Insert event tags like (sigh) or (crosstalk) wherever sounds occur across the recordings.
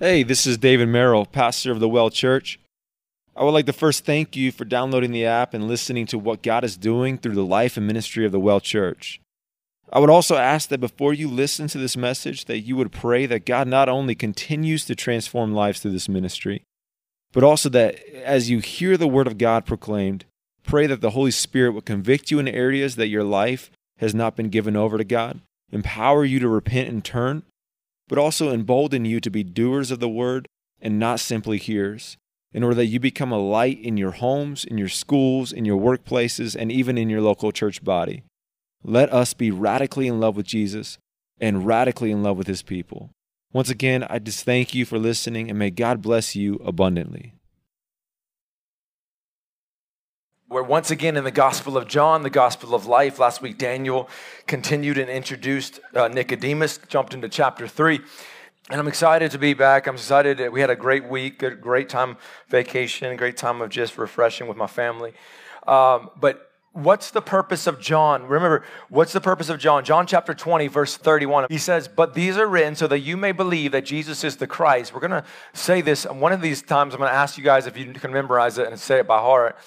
Hey, this is David Merrill, pastor of the Well Church. I would like to first thank you for downloading the app and listening to what God is doing through the life and ministry of the Well Church. I would also ask that before you listen to this message that you would pray that God not only continues to transform lives through this ministry, but also that as you hear the word of God proclaimed, pray that the Holy Spirit would convict you in areas that your life has not been given over to God, empower you to repent and turn, but also embolden you to be doers of the word and not simply hearers, in order that you become a light in your homes, in your schools, in your workplaces, and even in your local church body. Let us be radically in love with Jesus and radically in love with his people. Once again, I just thank you for listening and may God bless you abundantly. We're once again in the Gospel of John, the Gospel of life. Last week, Daniel continued and introduced uh, Nicodemus, jumped into chapter 3. And I'm excited to be back. I'm excited. that We had a great week, a great time vacation, great time of just refreshing with my family. Um, but what's the purpose of John? Remember, what's the purpose of John? John chapter 20, verse 31. He says, But these are written so that you may believe that Jesus is the Christ. We're going to say this one of these times. I'm going to ask you guys if you can memorize it and say it by heart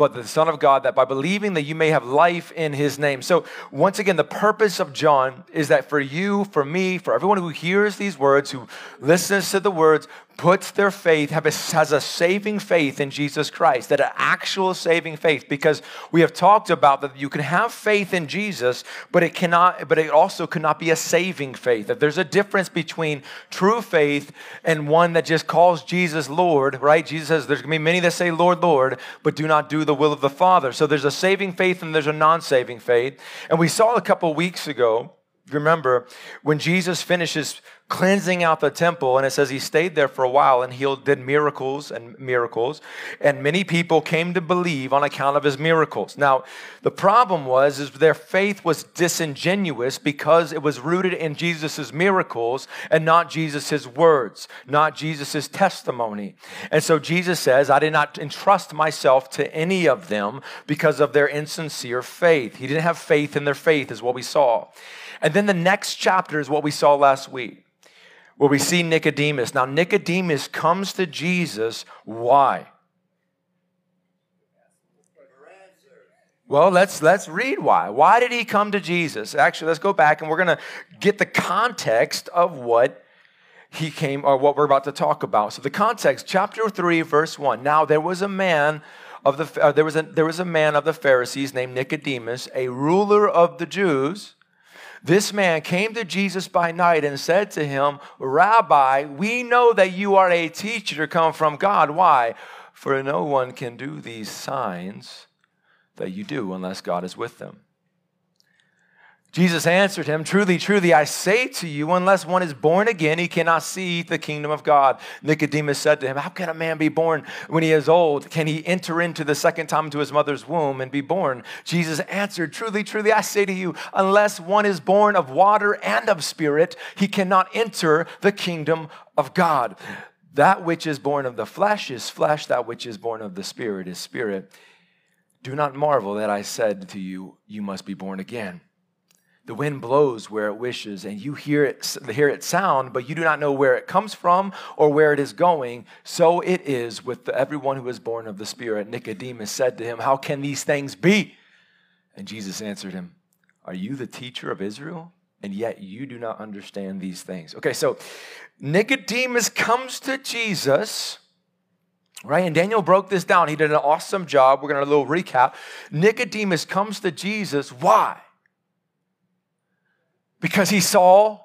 but the Son of God, that by believing that you may have life in his name. So, once again, the purpose of John is that for you, for me, for everyone who hears these words, who listens to the words, puts their faith, has a saving faith in Jesus Christ, that an actual saving faith, because we have talked about that you can have faith in Jesus, but it cannot, but it also cannot be a saving faith. That there's a difference between true faith and one that just calls Jesus Lord, right? Jesus says there's gonna be many that say Lord, Lord, but do not do the will of the Father. So there's a saving faith and there's a non-saving faith. And we saw a couple weeks ago remember when Jesus finishes cleansing out the temple and it says he stayed there for a while and he did miracles and miracles and many people came to believe on account of his miracles. Now the problem was is their faith was disingenuous because it was rooted in jesus' miracles and not jesus' words not jesus' testimony. And so jesus says i did not entrust myself to any of them because of their insincere faith. He didn't have faith in their faith is what we saw and then the next chapter is what we saw last week, where we see Nicodemus. Now, Nicodemus comes to Jesus. Why? Well, let's let's read why. Why did he come to Jesus? Actually, let's go back and we're going to get the context of what he came or what we're about to talk about. So the context, chapter 3 verse 1. Now there was a man of the uh, there was a there was a man of the Pharisees named Nicodemus, a ruler of the Jews. This man came to Jesus by night and said to him, Rabbi, we know that you are a teacher come from God. Why? For no one can do these signs that you do unless God is with them. Jesus answered him, Truly, truly, I say to you, unless one is born again, he cannot see the kingdom of God. Nicodemus said to him, How can a man be born when he is old? Can he enter into the second time into his mother's womb and be born? Jesus answered, Truly, truly, I say to you, unless one is born of water and of spirit, he cannot enter the kingdom of God. That which is born of the flesh is flesh, that which is born of the spirit is spirit. Do not marvel that I said to you, You must be born again. The wind blows where it wishes, and you hear it, hear it sound, but you do not know where it comes from or where it is going. So it is with everyone who is born of the Spirit. Nicodemus said to him, How can these things be? And Jesus answered him, Are you the teacher of Israel? And yet you do not understand these things. Okay, so Nicodemus comes to Jesus right? And Daniel broke this down. He did an awesome job. We're going to do a little recap. Nicodemus comes to Jesus. Why? Because he saw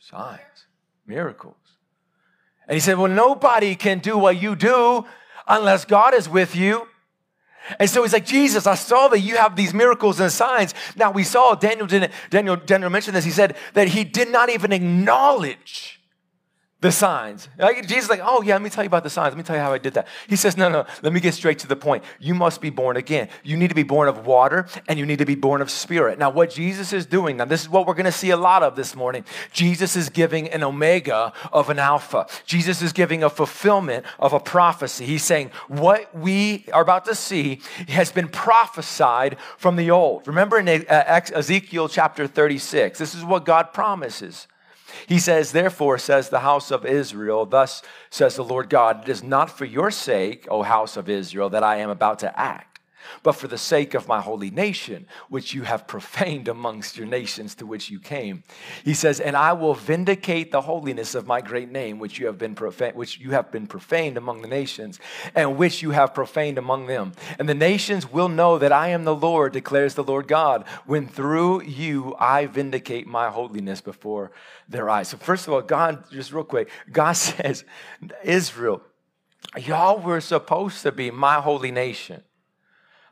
signs, miracles. And he said, Well, nobody can do what you do unless God is with you. And so he's like, Jesus, I saw that you have these miracles and signs. Now we saw Daniel didn't, Daniel, Daniel mentioned this. He said that he did not even acknowledge the signs. Like, Jesus like, oh yeah, let me tell you about the signs. Let me tell you how I did that. He says, no, no, let me get straight to the point. You must be born again. You need to be born of water and you need to be born of spirit. Now, what Jesus is doing, now this is what we're going to see a lot of this morning. Jesus is giving an omega of an alpha. Jesus is giving a fulfillment of a prophecy. He's saying what we are about to see has been prophesied from the old. Remember in uh, Ezekiel chapter 36, this is what God promises. He says, Therefore, says the house of Israel, thus says the Lord God, it is not for your sake, O house of Israel, that I am about to act but for the sake of my holy nation, which you have profaned amongst your nations to which you came. He says, And I will vindicate the holiness of my great name, which you have been profaned, which you have been profaned among the nations, and which you have profaned among them. And the nations will know that I am the Lord, declares the Lord God, when through you I vindicate my holiness before their eyes. So, first of all, God, just real quick, God (laughs) says, Israel, y'all were supposed to be my holy nation.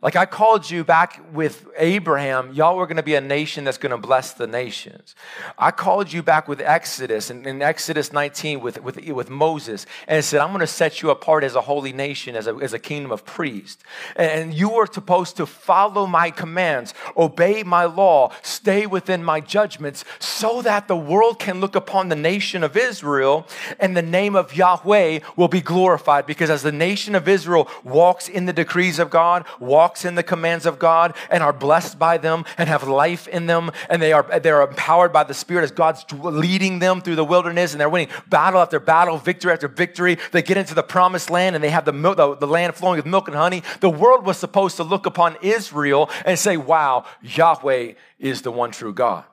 Like I called you back with Abraham, y'all were to be a nation that's to bless the nations. I called you back with Exodus and in Exodus 19 with, with, with Moses and said, I'm to set you apart as a holy nation, as a, as a kingdom of priests. And you were supposed to follow my commands, obey my law, stay within my judgments, so that the world can look upon the nation of Israel and the name of Yahweh will be glorified. Because as the nation of Israel walks in the decrees of God, walks walks in the commands of God and are blessed by them and have life in them and they are they're empowered by the Spirit as God's leading them through the wilderness and they're winning battle after battle, victory after victory. They get into the promised land and they have the, the, the land flowing with milk and honey. The world was supposed to look upon Israel and say, wow, Yahweh is the one true God.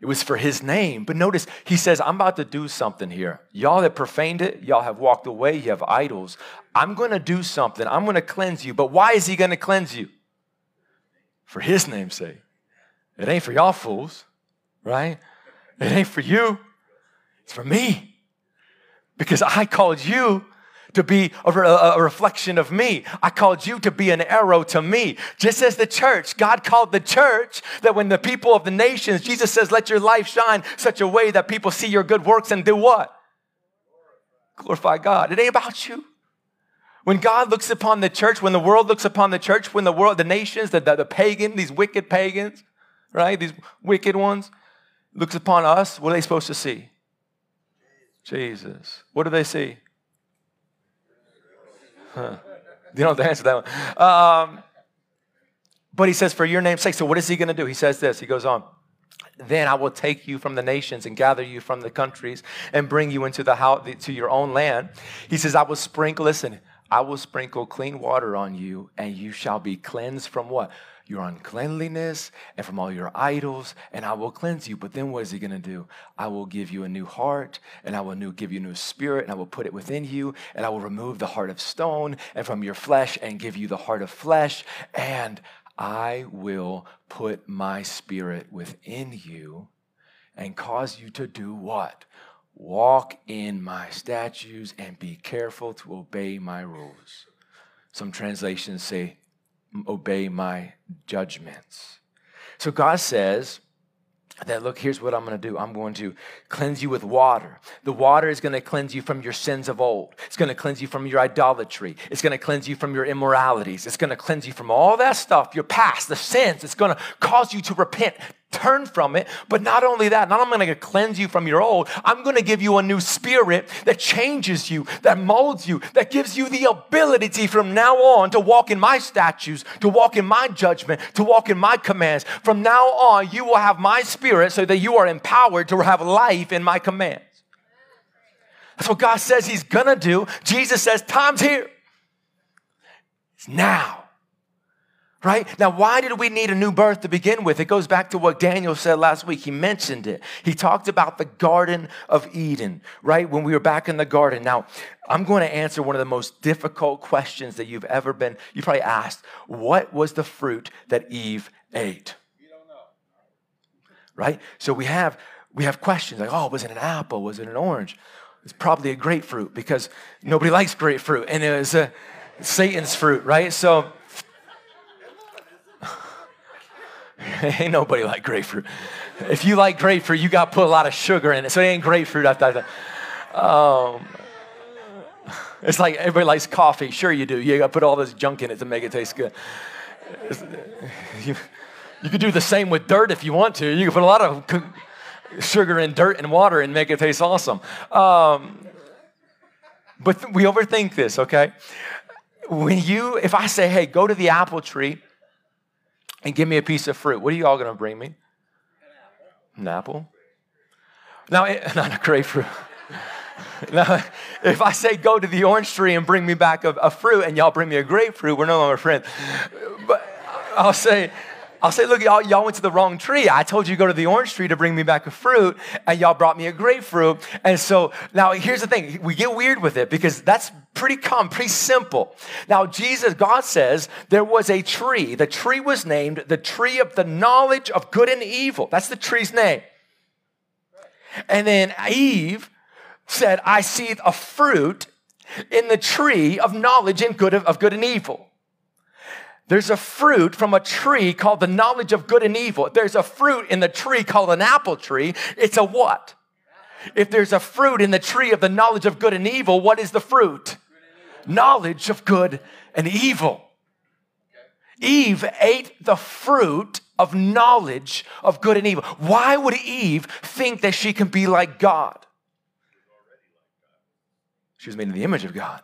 It was for his name. But notice, he says, I'm about to do something here. Y'all that profaned it, y'all have walked away, you have idols. I'm going to do something. I'm going to cleanse you. But why is he going to cleanse you? For his name's sake. It ain't for y'all fools, right? It ain't for you. It's for me. Because I called you to be a, a, reflection of me. I called you to be an arrow to me. Just as the church, God called the church that when the people of the nations, Jesus says, let your life shine such a way that people see your good works and do what? Glorify God. It ain't about you. When God looks upon the church, when the world looks upon the church, when the world, the nations, the, the, the pagan, these wicked pagans, right? These wicked ones, looks upon us, what are they supposed to see? Jesus. What do they see? Huh. You don't have to answer that one. Um, but he says, for your name's sake. So what is he going to do? He says this. He goes on. Then I will take you from the nations and gather you from the countries and bring you into the house to your own land. He says, I will sprinkle, listen, I will sprinkle clean water on you, and you shall be cleansed from what? your uncleanliness and from all your idols, and I will cleanse you. But then what is he going to do? I will give you a new heart, and I will new, give you a new spirit, and I will put it within you, and I will remove the heart of stone and from your flesh and give you the heart of flesh, and I will put my spirit within you and cause you to do what? Walk in my statutes and be careful to obey my rules. Some translations say obey my judgments. So God says, that look, here's what I'm going to do. I'm going to cleanse you with water. The water is going to cleanse you from your sins of old. It's going to cleanse you from your idolatry. It's going to cleanse you from your immoralities. It's going to cleanse you from all that stuff, your past, the sins. It's going to cause you to repent, turn from it. But not only that, not only going to cleanse you from your old, I'm going to give you a new spirit that changes you, that molds you, that gives you the ability from now on to walk in my statutes, to walk in my judgment, to walk in my commands. From now on, you will have my spirit so that you are empowered to have life in my commands. That's what God says He's gonna do. Jesus says, Time's here. It's now right? Now, why did we need a new birth to begin with? It goes back to what Daniel said last week. He mentioned it. He talked about the Garden of Eden, right? When we were back in the garden. Now, I'm going to answer one of the most difficult questions that you've ever been, you probably asked. What was the fruit that Eve ate? Right? So we have we have questions like, oh, was it an apple? Was it an orange? It's probably a grapefruit because nobody likes grapefruit, and it was a Satan's fruit, right? So (laughs) ain't nobody like grapefruit. If you like grapefruit, you got to put a lot of sugar in it. So it ain't grapefruit. I thought. Um, it's like everybody likes coffee. Sure, you do. You got to put all this junk in it to make it taste good. You, you could do the same with dirt if you want to. You can put a lot of sugar in dirt and water and make it taste awesome. Um, but we overthink this, okay? When you, if I say, hey, go to the apple tree and give me a piece of fruit. What are you all going to bring me? An apple. Now, it, (laughs) not a grapefruit. (laughs) now, if I say go to the orange tree and bring me back a, a fruit, and y'all bring me a grapefruit, we're no longer friends. But I'll say, I'll say, look, y'all, y'all went to the wrong tree. I told you to go to the orange tree to bring me back a fruit, and y'all brought me a grapefruit. And so now here's the thing we get weird with it because that's pretty common, pretty simple. Now, Jesus, God says there was a tree. The tree was named the tree of the knowledge of good and evil. That's the tree's name. And then Eve said, I see a fruit in the tree of knowledge and good of, of good and evil. There's a fruit from a tree called the knowledge of good and evil. There's a fruit in the tree called an apple tree. It's a what? If there's a fruit in the tree of the knowledge of good and evil, what is the fruit? Knowledge of good and evil. Eve ate the fruit of knowledge of good and evil. Why would Eve think that she can be like God? She was made in the image of God,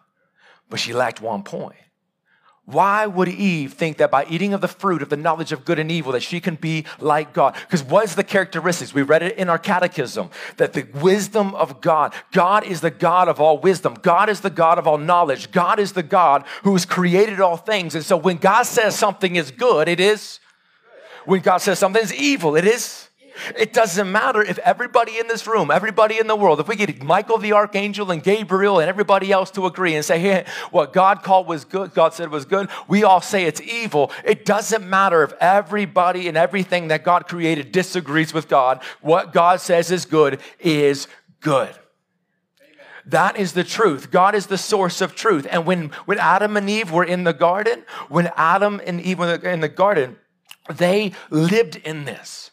but she lacked one point. Why would Eve think that by eating of the fruit of the knowledge of good and evil that she can be like God? Because what is the characteristics? We read it in our catechism that the wisdom of God, God is the God of all wisdom. God is the God of all knowledge. God is the God who has created all things. And so when God says something is good, it is. When God says something is evil, it is it doesn't matter if everybody in this room, everybody in the world, if we get Michael the archangel and Gabriel and everybody else to agree and say, hey, what God called was good, God said was good, we all say it's evil. It doesn't matter if everybody and everything that God created disagrees with God. What God says is good is good. That is the truth. God is the source of truth. And when, when Adam and Eve were in the garden, when Adam and Eve were in the garden, they lived in this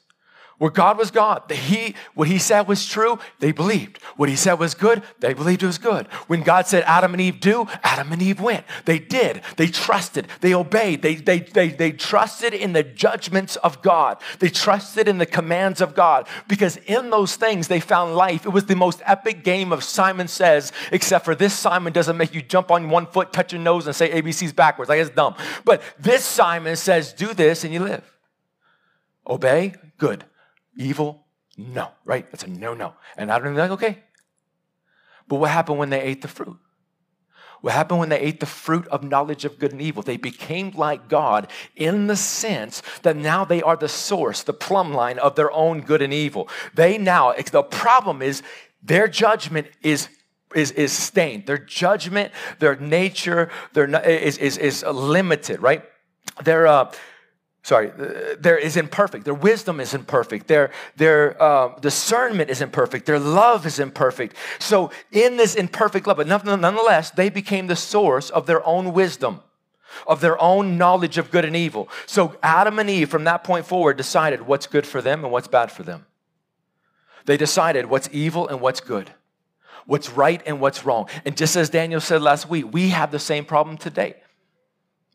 where God was God. He, what he said was true, they believed. What he said was good, they believed it was good. When God said Adam and Eve do, Adam and Eve went. They did. They trusted. They obeyed. They, they, they, they trusted in the judgments of God. They trusted in the commands of God because in those things they found life. It was the most epic game of Simon Says, except for this Simon doesn't make you jump on one foot, touch your nose, and say ABC's backwards. Like it's dumb. But this Simon says, do this and you live. Obey, good. Evil? No, right? That's a no no. And Adam and Eve like, okay. But what happened when they ate the fruit? What happened when they ate the fruit of knowledge of good and evil? They became like God in the sense that now they are the source, the plumb line of their own good and evil. They now, the problem is their judgment is is, is stained. Their judgment, their nature, their is, is, is limited, right? Their, uh, sorry, there is imperfect. Their wisdom is imperfect. Their, their uh, discernment is imperfect. Their love is imperfect. So, in this imperfect love, but nonetheless, they became the source of their own wisdom, of their own knowledge of good and evil. So, Adam and Eve, from that point forward, decided what's good for them and what's bad for them. They decided what's evil and what's good, what's right and what's wrong. And just as Daniel said last week, we have the same problem today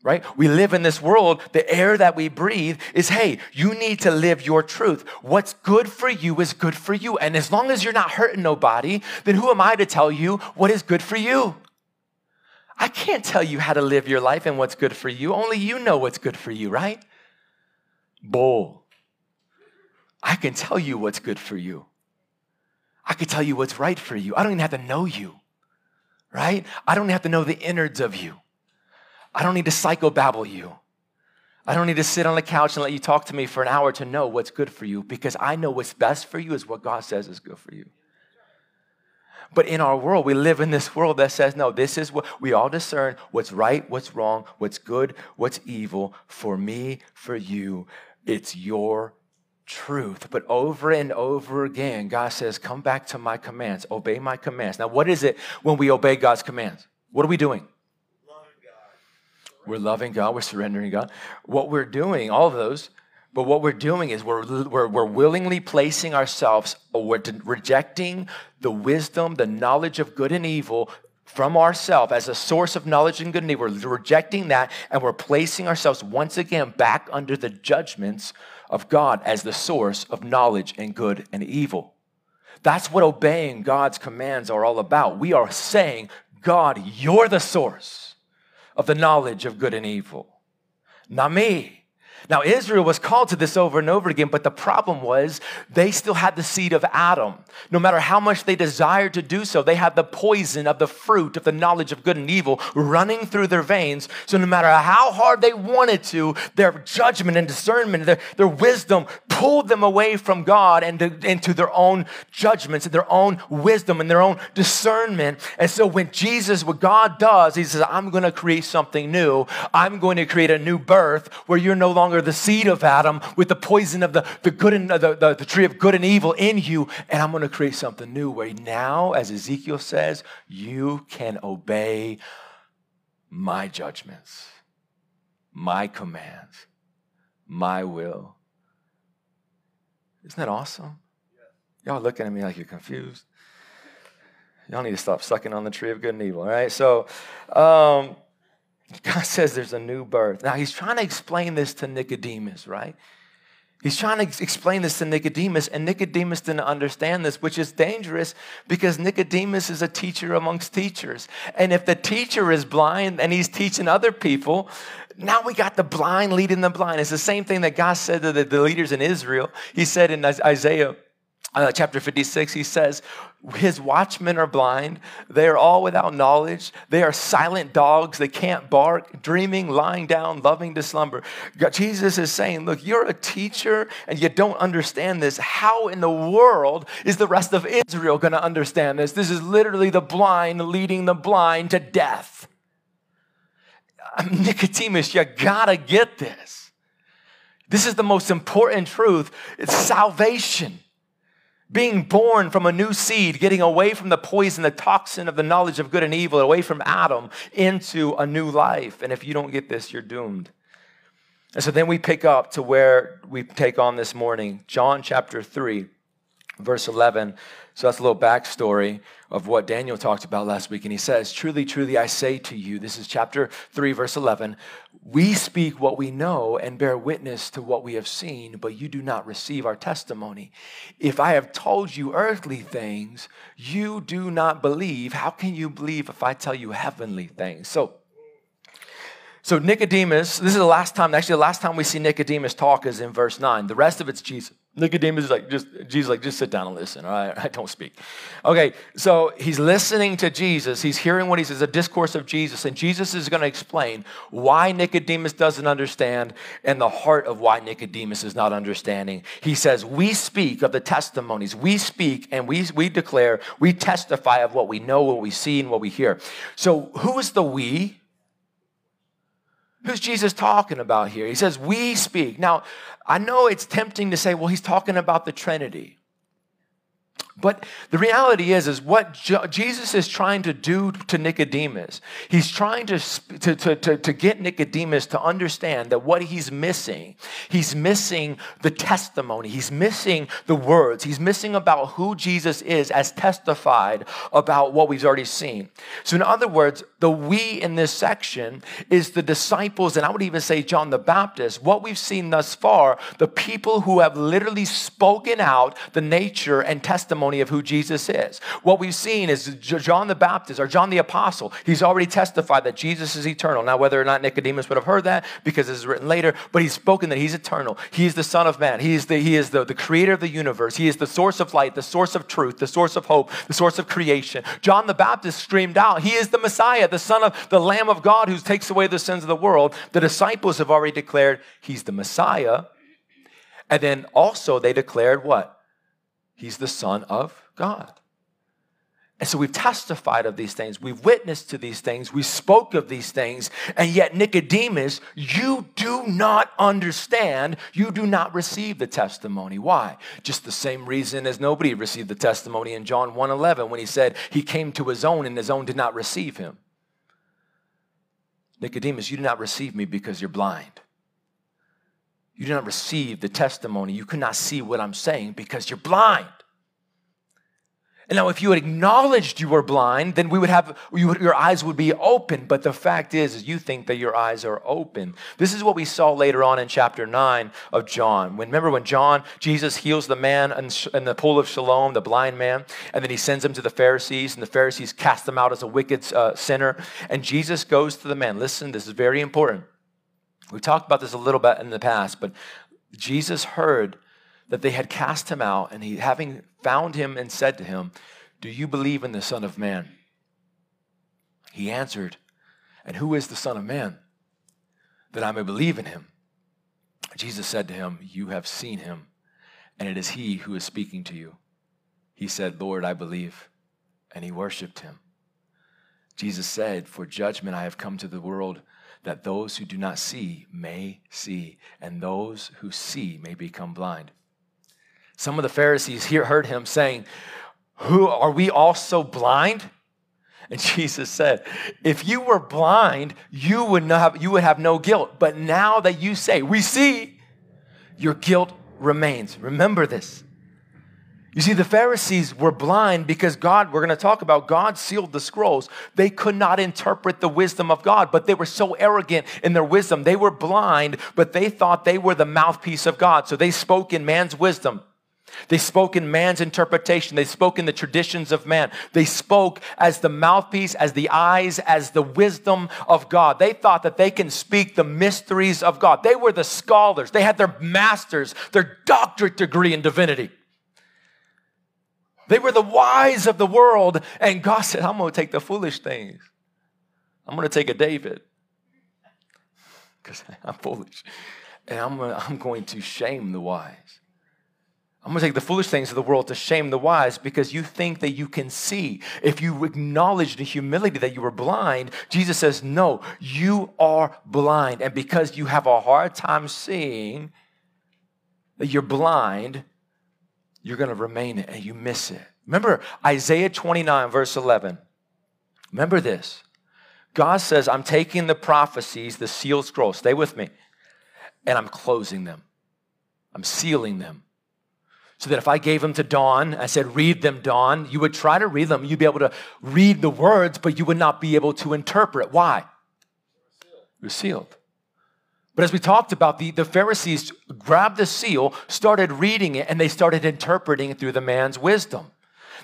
right? We live in this world. The air that we breathe is hey, you need to live your truth. What's good for you is good for you. And as long as you're not hurting nobody, then who am I to tell you what is good for you? I can't tell you how to live your life and what's good for you. Only you know what's good for you, right? Bull. I can tell you what's good for you. I can tell you what's right for you. I don't even have to know you, right? I don't have to know the innards of you. I don't need to psychobabble you. I don't need to sit on the couch and let you talk to me for an hour to know what's good for you because I know what's best for you is what God says is good for you. But in our world, we live in this world that says, no, this is what we all discern what's right, what's wrong, what's good, what's evil for me, for you. It's your truth. But over and over again, God says, come back to my commands, obey my commands. Now, what is it when we obey God's commands? What are we doing? We're loving God, we're surrendering God. What we're doing, all of those, but what we're doing is we're, we're, we're willingly placing ourselves, we're rejecting the wisdom, the knowledge of good and evil from ourselves as a source of knowledge and good and evil. We're rejecting that and we're placing ourselves once again back under the judgments of God as the source of knowledge and good and evil. That's what obeying God's commands are all about. We are saying, God, you're the source of the knowledge of good and evil. Not me. Now, Israel was called to this over and over again, but the problem was they still had the seed of Adam. No matter how much they desired to do so, they had the poison of the fruit of the knowledge of good and evil running through their veins. So, no matter how hard they wanted to, their judgment and discernment, their, their wisdom pulled them away from God and to, into their own judgments and their own wisdom and their own discernment. And so, when Jesus, what God does, He says, I'm going to create something new. I'm going to create a new birth where you're no longer the seed of Adam with the poison of the, the good and the, the, the tree of good and evil in you. And I'm going to create something new where now, as Ezekiel says, you can obey my judgments, my commands, my will. Isn't that awesome? Y'all looking at me like you're confused. Y'all need to stop sucking on the tree of good and evil, all right? So, um, God says there's a new birth. Now, he's trying to explain this to Nicodemus, right? He's trying to explain this to Nicodemus, and Nicodemus didn't understand this, which is dangerous because Nicodemus is a teacher amongst teachers. And if the teacher is blind and he's teaching other people, now we got the blind leading the blind. It's the same thing that God said to the, the leaders in Israel. He said in Isaiah uh, chapter 56, he says, His watchmen are blind. They are all without knowledge. They are silent dogs. They can't bark, dreaming, lying down, loving to slumber. God, Jesus is saying, Look, you're a teacher and you don't understand this. How in the world is the rest of Israel going to understand this? This is literally the blind leading the blind to death. (laughs) Nicodemus, you gotta get this. This is the most important truth. It's salvation being born from a new seed, getting away from the poison, the toxin of the knowledge of good and evil, away from Adam into a new life. And if you don't get this, you're doomed. And so then we pick up to where we take on this morning, John chapter 3, verse 11. So that's a little backstory of what Daniel talked about last week. And he says, Truly, truly, I say to you, this is chapter 3, verse 11, we speak what we know and bear witness to what we have seen, but you do not receive our testimony. If I have told you earthly things, you do not believe. How can you believe if I tell you heavenly things? So, so Nicodemus, this is the last time, actually, the last time we see Nicodemus talk is in verse 9. The rest of it's Jesus. Nicodemus is like, just, Jesus like, just sit down and listen, all right? (laughs) I don't speak. Okay, so he's listening to Jesus. He's hearing what he says, a discourse of Jesus, and Jesus is going to explain why Nicodemus doesn't understand and the heart of why Nicodemus is not understanding. He says, we speak of the testimonies. We speak and we, we declare, we testify of what we know, what we see, and what we hear. So who is the we? Who's Jesus talking about here? He says, We speak. Now, I know it's tempting to say, well, he's talking about the Trinity. But the reality is, is what Jesus is trying to do to Nicodemus. He's trying to, to, to, to, get Nicodemus to understand that what he's missing, he's missing the testimony. He's missing the words. He's missing about who Jesus is as testified about what we've already seen. So in other words, the we in this section is the disciples, and I would even say John the Baptist. What we've seen thus far, the people who have literally spoken out the nature and testimony testimony of who Jesus is. What we've seen is John the Baptist or John the Apostle, he's already testified that Jesus is eternal. Now, whether or not Nicodemus would have heard that because this is written later, but he's spoken that he's eternal. He is the Son of Man. He is the, he is the, the creator of the universe. He is the source of light, the source of truth, the source of hope, the source of creation. John the Baptist screamed out, He is the Messiah, the Son of the Lamb of God who takes away the sins of the world. The disciples have already declared He's the Messiah. And then also they declared what? He's the Son of God. And so we've testified of these things, we've witnessed to these things, we spoke of these things, and yet Nicodemus, you do not understand, you do not receive the testimony. Why? Just the same reason as nobody received the testimony in John 1:11 when he said he came to his own and his own did not receive him. Nicodemus, you do not receive me because you're blind. You do not receive the testimony. You cannot see what I'm saying because you're blind. And now, if you had acknowledged you were blind, then we would have you your eyes would be open. But the fact is, is, you think that your eyes are open. This is what we saw later on in chapter nine of John. When remember when John Jesus heals the man in, in the pool of Siloam, the blind man, and then he sends him to the Pharisees, and the Pharisees cast him out as a wicked uh, sinner. And Jesus goes to the man. Listen, this is very important. We talked about this a little bit in the past, but Jesus heard that they had cast him out, and he, having found him and said to him, Do you believe in the Son of Man? He answered, And who is the Son of Man? That I may believe in him. Jesus said to him, You have seen him, and it is he who is speaking to you. He said, Lord, I believe. And he worshiped him. Jesus said, For judgment I have come to the world that those who do not see may see, and those who see may become blind. Some of the Pharisees here heard him saying, Who are we also blind? And (laughs) Jesus said, If you were blind, you would, not have, you would have no guilt. But now that you say, We see, your guilt remains. Remember this. You see, the Pharisees were blind because God, we're going to talk about, God sealed the scrolls. They could not interpret the wisdom of God, but they were so arrogant in their wisdom. They were blind, but they thought they were the mouthpiece of God. So they spoke in man's wisdom. They spoke in man's interpretation. They spoke in the traditions of man. They spoke as the mouthpiece, as the eyes, as the wisdom of God. They thought that they can speak the mysteries of God. They were the scholars. They had their masters, their doctorate degree in divinity. They were the wise of the world. And God said, I'm going to take the foolish things. I'm going to take a David because (laughs) I'm foolish. And I'm, gonna, I'm going to shame the wise. I'm going to take the foolish things of the world to shame the wise because you think that you can see. If you acknowledge the humility that you were blind, Jesus says, No, you are blind. And because you have a hard time seeing that you're blind, you're going to remain it and you miss it. Remember Isaiah 29, verse 11. Remember this. God says, I'm taking the prophecies, the sealed scrolls, stay with me, and I'm closing them. I'm sealing them. So that if I gave them to Dawn, I said, read them, Dawn, you would try to read them. You'd be able to read the words, but you would not be able to interpret. Why? You're sealed. But as we talked about, the, the Pharisees grabbed the seal, started reading it, and they started interpreting it through the man's wisdom.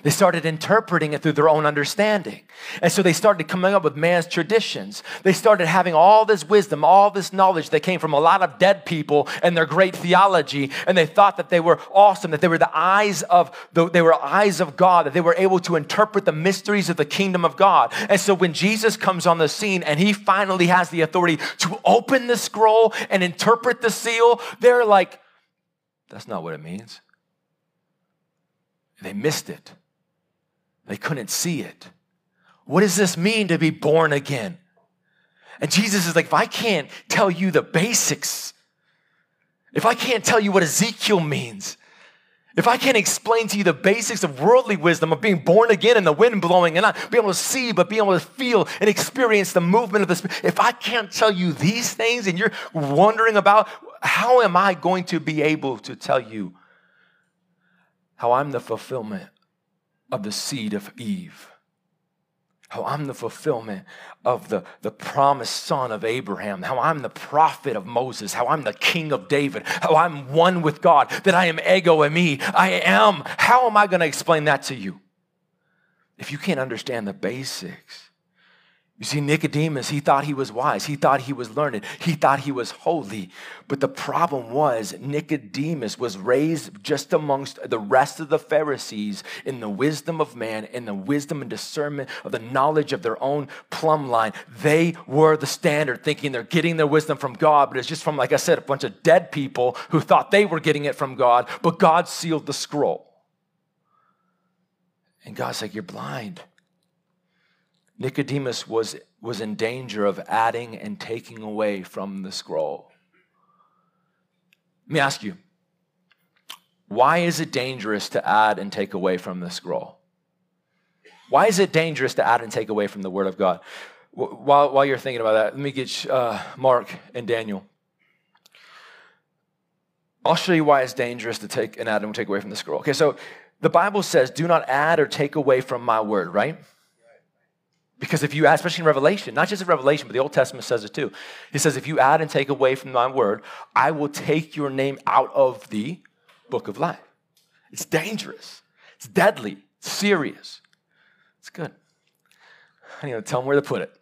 They started interpreting it through their own understanding. And so they started coming up with man's traditions. They started having all this wisdom, all this knowledge that came from a lot of dead people and their great theology. And they thought that they were awesome, that they were the eyes of the, they were eyes of God, that they were able to interpret the mysteries of the kingdom of God. And so when Jesus comes on the scene and he finally has the authority to open the scroll and interpret the seal, they're like, that's not what it means. They missed it. They couldn't see it. What does this mean to be born again? And Jesus is like, if I can't tell you the basics, if I can't tell you what Ezekiel means, if I can't explain to you the basics of worldly wisdom of being born again and the wind blowing and not being able to see, but being able to feel and experience the movement of the Spirit, if I can't tell you these things and you're wondering about how am I going to be able to tell you how I'm the fulfillment of the seed of Eve. How I'm the fulfillment of the, the promised son of Abraham. How I'm the prophet of Moses. How I'm the king of David. How I'm one with God. That I am ego eimi. I am. How am I going to explain that to you? If you can't understand the basics, you see, Nicodemus, he thought he was wise. He thought he was learned. He thought he was holy. But the problem was, Nicodemus was raised just amongst the rest of the Pharisees in the wisdom of man, in the wisdom and discernment of the knowledge of their own plumb line. They were the standard, thinking they're getting their wisdom from God, but it's just from, like I said, a bunch of dead people who thought they were getting it from God, but God sealed the scroll. And God's like, You're blind. Nicodemus was, was in danger of adding and taking away from the scroll. Let me ask you why is it dangerous to add and take away from the scroll? Why is it dangerous to add and take away from the Word of God? While, while you're thinking about that, let me get uh, Mark and Daniel. I'll show you why it's dangerous to take and add and take away from the scroll. Okay, so the Bible says, do not add or take away from my word, right? Because if you add, especially in Revelation, not just in Revelation, but the Old Testament says it too. He says, if you add and take away from my word, I will take your name out of the book of life. It's dangerous. It's deadly. It's serious. It's good. I need to tell them where to put it.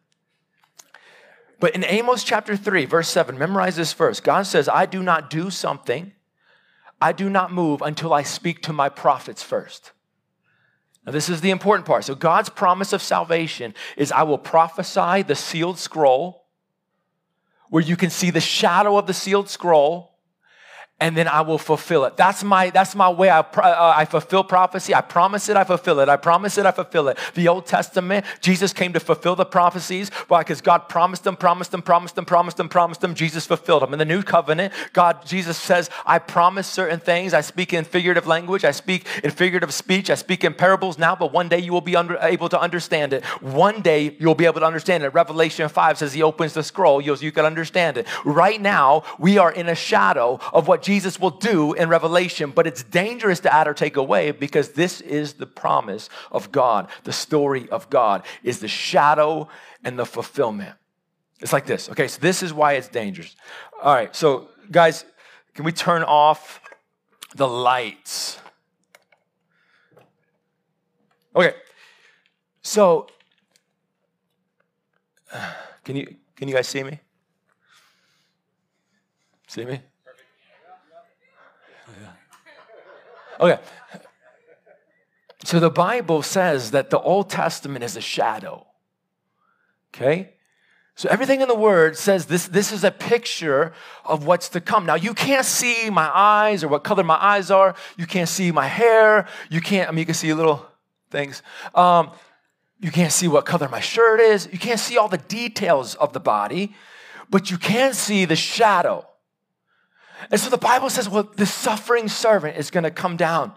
But in Amos chapter 3, verse 7, memorize this verse. God says, I do not do something, I do not move until I speak to my prophets first. Now, this is the important part. So, God's promise of salvation is I will prophesy the sealed scroll, where you can see the shadow of the sealed scroll and then I will fulfill it. That's my, that's my way I, uh, I fulfill prophecy. I promise it, I fulfill it. I promise it, I fulfill it. The Old Testament, Jesus came to fulfill the prophecies. Why? Because God promised them, promised them, promised them, promised them, promised them. Jesus fulfilled them. In the New Covenant, God, Jesus says, I promise certain things. I speak in figurative language. I speak in figurative speech. I speak in parables now, but one day you will be under, able to understand it. One day you'll be able to understand it. Revelation 5 says he opens the scroll, you, you can understand it. Right now, we are in a shadow of what Jesus Jesus will do in Revelation, but it's dangerous to add or take away because this is the promise of God. The story of God is the shadow and the fulfillment. It's like this. Okay, so this is why it's dangerous. All right, so guys, can we turn off the lights? Okay, so (sighs) can you can you guys see me? See me? Okay. So the Bible says that the Old Testament is a shadow. Okay? So everything in the word says this, this is a picture of what's to come. Now you can't see my eyes or what color my eyes are. You can't see my hair. You can't, I mean, you can see little things. Um, you can't see what color my shirt is. You can't see all the details of the body, but you can see the shadow. And so the Bible says, well, the suffering servant is going to come down.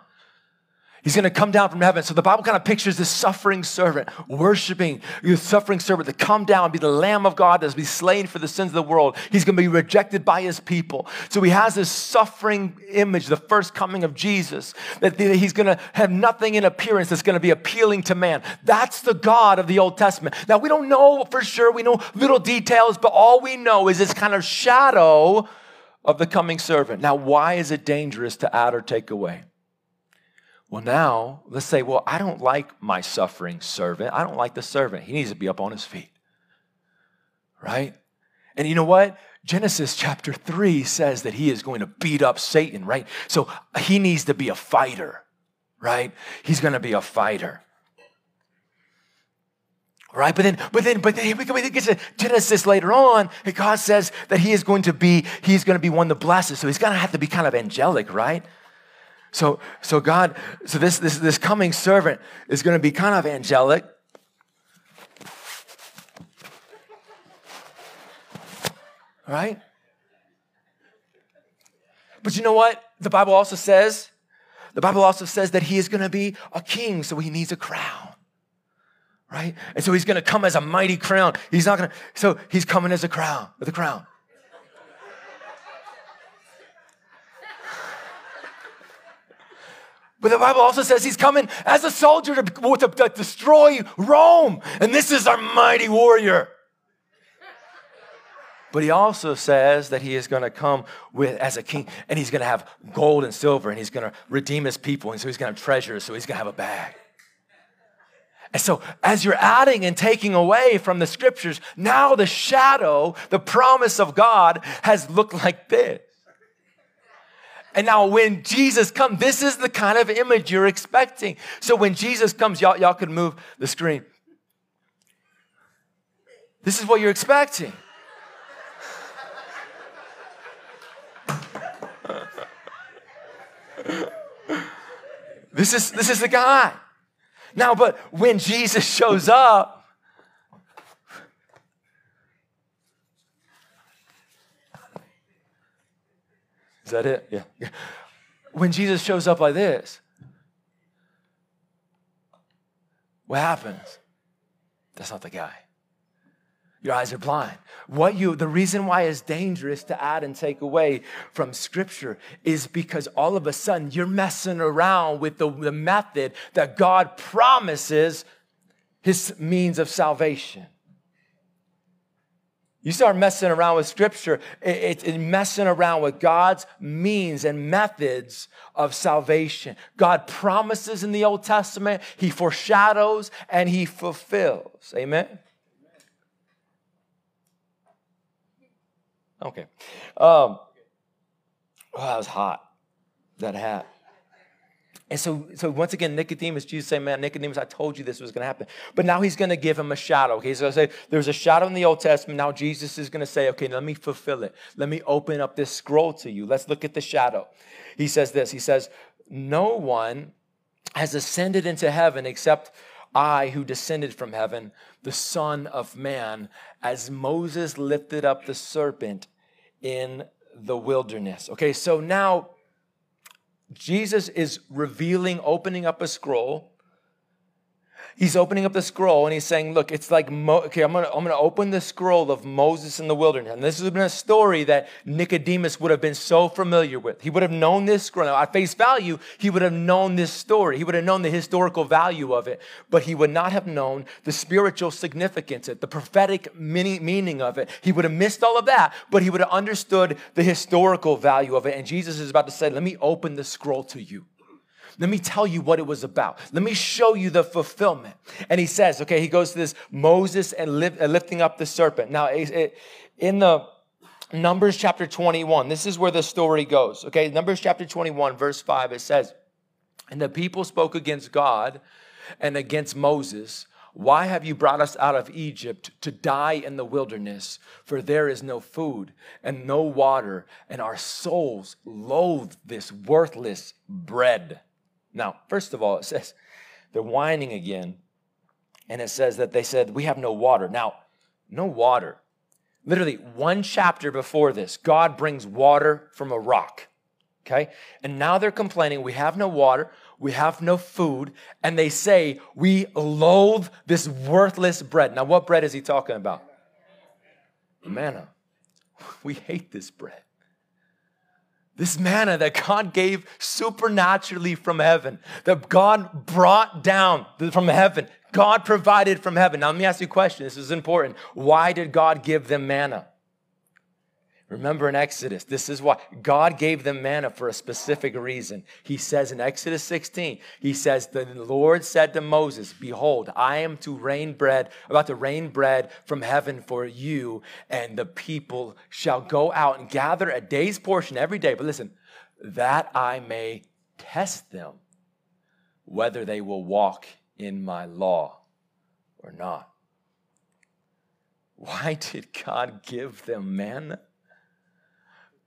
He's going to come down from heaven. So the Bible kind of pictures this suffering servant worshiping the suffering servant to come down, be the Lamb of God that's be slain for the sins of the world. He's going to be rejected by his people. So he has this suffering image, the first coming of Jesus, that he's going to have nothing in appearance that's going to be appealing to man. That's the God of the Old Testament. Now we don't know for sure. We know little details, but all we know is this kind of shadow of the coming servant. Now, why is it dangerous to add or take away? Well, now let's say, well, I don't like my suffering servant. I don't like the servant. He needs to be up on his feet. Right? And you know what? Genesis chapter 3 says that he is going to beat up Satan, right? So he needs to be a fighter, right? He's going to be a fighter right? But then, but then, but then we get to Genesis later on, God says that He is going to be, He's going to be one that blesses. So He's going to have to be kind of angelic, right? So, so God, so this this this coming servant is going to be kind of angelic. Right? But you know what? The Bible also says, the Bible also says that he is going to be a king, so he needs a crown right? And so he's going to come as a mighty crown. He's not going to, so he's coming as a crown, with a crown. But the Bible also says he's coming as a soldier to, to, to destroy Rome. And this is our mighty warrior. But he also says that he is going to come with as a king and he's going to have gold and silver and he's going to redeem his people. And so he's going to have treasures. So he's going to have a bag. And so, as you're adding and taking away from the scriptures, now the shadow, the promise of God, has looked like this. And now, when Jesus comes, this is the kind of image you're expecting. So, when Jesus comes, y'all, y'all can move the screen. This is what you're expecting. (laughs) this is this is the guy. Now, but when Jesus shows up, is that it? Yeah. When Jesus shows up like this, what happens? That's not the guy. Your eyes are blind. What you, the reason why it's dangerous to add and take away from scripture is because all of a sudden you're messing around with the, the method that God promises his means of salvation. You start messing around with scripture, it's it, messing around with God's means and methods of salvation. God promises in the Old Testament, He foreshadows and He fulfills. Amen? Okay. Um, oh, that was hot, that hat. And so, so once again, Nicodemus, Jesus saying, Man, Nicodemus, I told you this was going to happen. But now he's going to give him a shadow. Okay, so I say there's a shadow in the Old Testament. Now Jesus is going to say, Okay, let me fulfill it. Let me open up this scroll to you. Let's look at the shadow. He says this He says, No one has ascended into heaven except I who descended from heaven, the Son of Man, as Moses lifted up the serpent in the wilderness. Okay, so now Jesus is revealing, opening up a scroll he's opening up the scroll and he's saying, Look, it's like, Mo- okay, I'm gonna, I'm gonna open the scroll of Moses in the wilderness. And this has been a story that Nicodemus would have been so familiar with. He would have known this scroll. Now, at face value, he would have known this story. He would have known the historical value of it, but he would not have known the spiritual significance, of it, the prophetic meaning of it. He would have missed all of that, but he would have understood the historical value of it. And Jesus is about to say, Let me open the scroll to you. Let me tell you what it was about. Let me show you the fulfillment. And he says, okay, he goes to this Moses and uh, lifting up the serpent. Now, in the Numbers chapter 21, this is where the story goes. Okay, Numbers chapter 21, verse 5, it says, And the people spoke against God and against Moses. Why have you brought us out of Egypt to die in the wilderness? For there is no food and no water, and our souls loathe this worthless bread. Now, first of all, it says they're whining again. And it says that they said, We have no water. Now, no water. Literally, one chapter before this, God brings water from a rock. Okay? And now they're complaining, We have no water, we have no food. And they say, We loathe this worthless bread. Now, what bread is he talking about? Manna. (laughs) We hate this bread. This manna that God gave supernaturally from heaven, that God brought down from heaven, God provided from heaven. Now, let me ask you a question. This is important. Why did God give them manna? Remember in Exodus, this is why God gave them manna for a specific reason. He says in Exodus 16, He says, The Lord said to Moses, Behold, I am to rain bread, about to rain bread from heaven for you, and the people shall go out and gather a day's portion every day. But listen, that I may test them whether they will walk in my law or not. Why did God give them manna?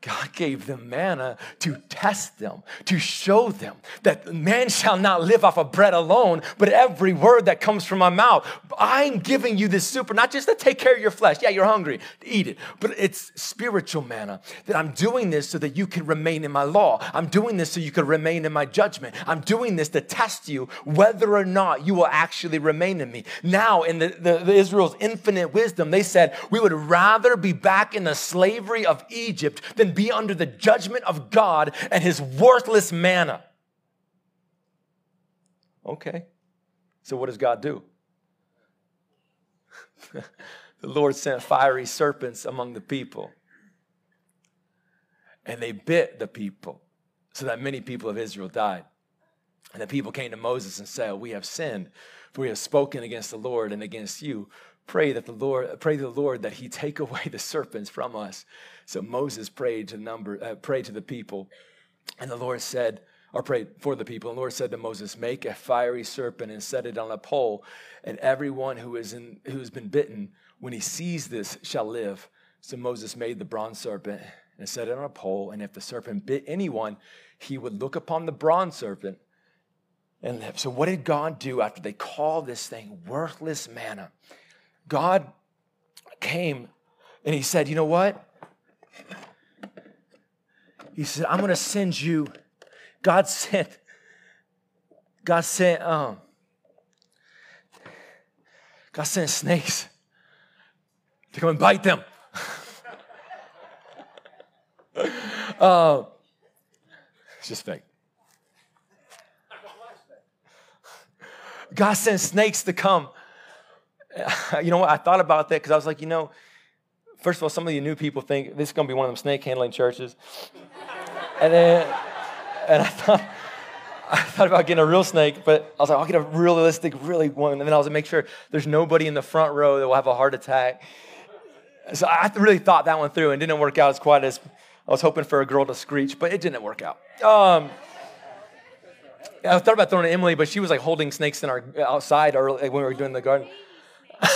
God gave them manna to test them, to show them that man shall not live off of bread alone, but every word that comes from my mouth. I'm giving you this super, not just to take care of your flesh. Yeah, you're hungry, eat it, but it's spiritual manna that I'm doing this so that you can remain in my law. I'm doing this so you can remain in my judgment. I'm doing this to test you whether or not you will actually remain in me. Now, in the, the, the Israel's infinite wisdom, they said, we would rather be back in the slavery of Egypt than than be under the judgment of God and his worthless manna. Okay. So what does God do? (laughs) the Lord sent fiery serpents among the people. And they bit the people so that many people of Israel died. And the people came to Moses and said, We have sinned, for we have spoken against the Lord and against you. Pray that the Lord, pray the Lord that He take away the serpents from us. So Moses prayed to number, uh, prayed to the people, and the Lord said, or prayed for the people. And the Lord said to Moses, Make a fiery serpent and set it on a pole, and everyone who is in who has been bitten, when he sees this, shall live. So Moses made the bronze serpent and set it on a pole, and if the serpent bit anyone, he would look upon the bronze serpent and live. So what did God do after they called this thing worthless manna? God came and he said, You know what? He said, I'm going to send you. God sent, God sent, um, God sent snakes to come and bite them. uh, it's (laughs) just fake. God sent snakes to come. (laughs) You know what? I thought about that because I was like, you know, first of all, some of you new people think this is going to be one of them snake handling churches. And then, and I thought, (laughs) I thought about getting a real snake, but I was like, I'll get a realistic, really one. And then I was like, make sure there's nobody in the front row that will have a heart attack. So I really thought that one through and didn't work out as quite as I was hoping for a girl to screech, but it didn't work out. Um, I thought about throwing it Emily, but she was like holding snakes in our outside early, when we were doing the garden. (laughs)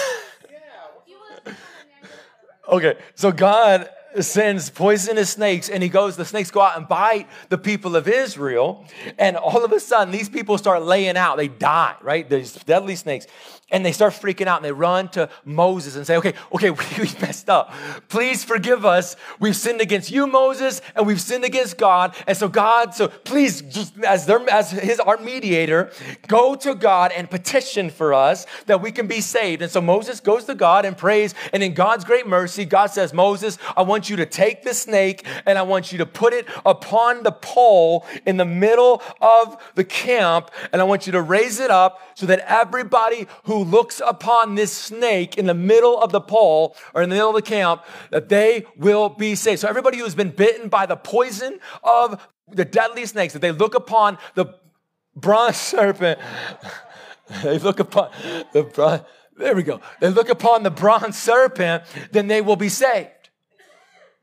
okay, so God sends poisonous snakes and he goes, the snakes go out and bite the people of Israel. And all of a sudden, these people start laying out. They die, right? These deadly snakes and they start freaking out and they run to Moses and say, okay, okay, (laughs) we, we messed up. Please forgive us. We've sinned against you, Moses, and we've sinned against God. And so God, so please, just as their, as his, our mediator, go to God and petition for us that we can be saved. And so Moses goes to God and prays. And in God's great mercy, God says, Moses, I want you to take the snake and I want you to put it upon the pole in the middle of the camp. And I want you to raise it up so that everybody who looks upon this snake in the middle of the pole or in the middle of the camp, that they will be saved. So everybody who's been bitten by the poison of the deadly snakes, that they look upon the bronze (laughs) serpent, they look upon the bronze, there we go. They look upon the bronze serpent, then they will be saved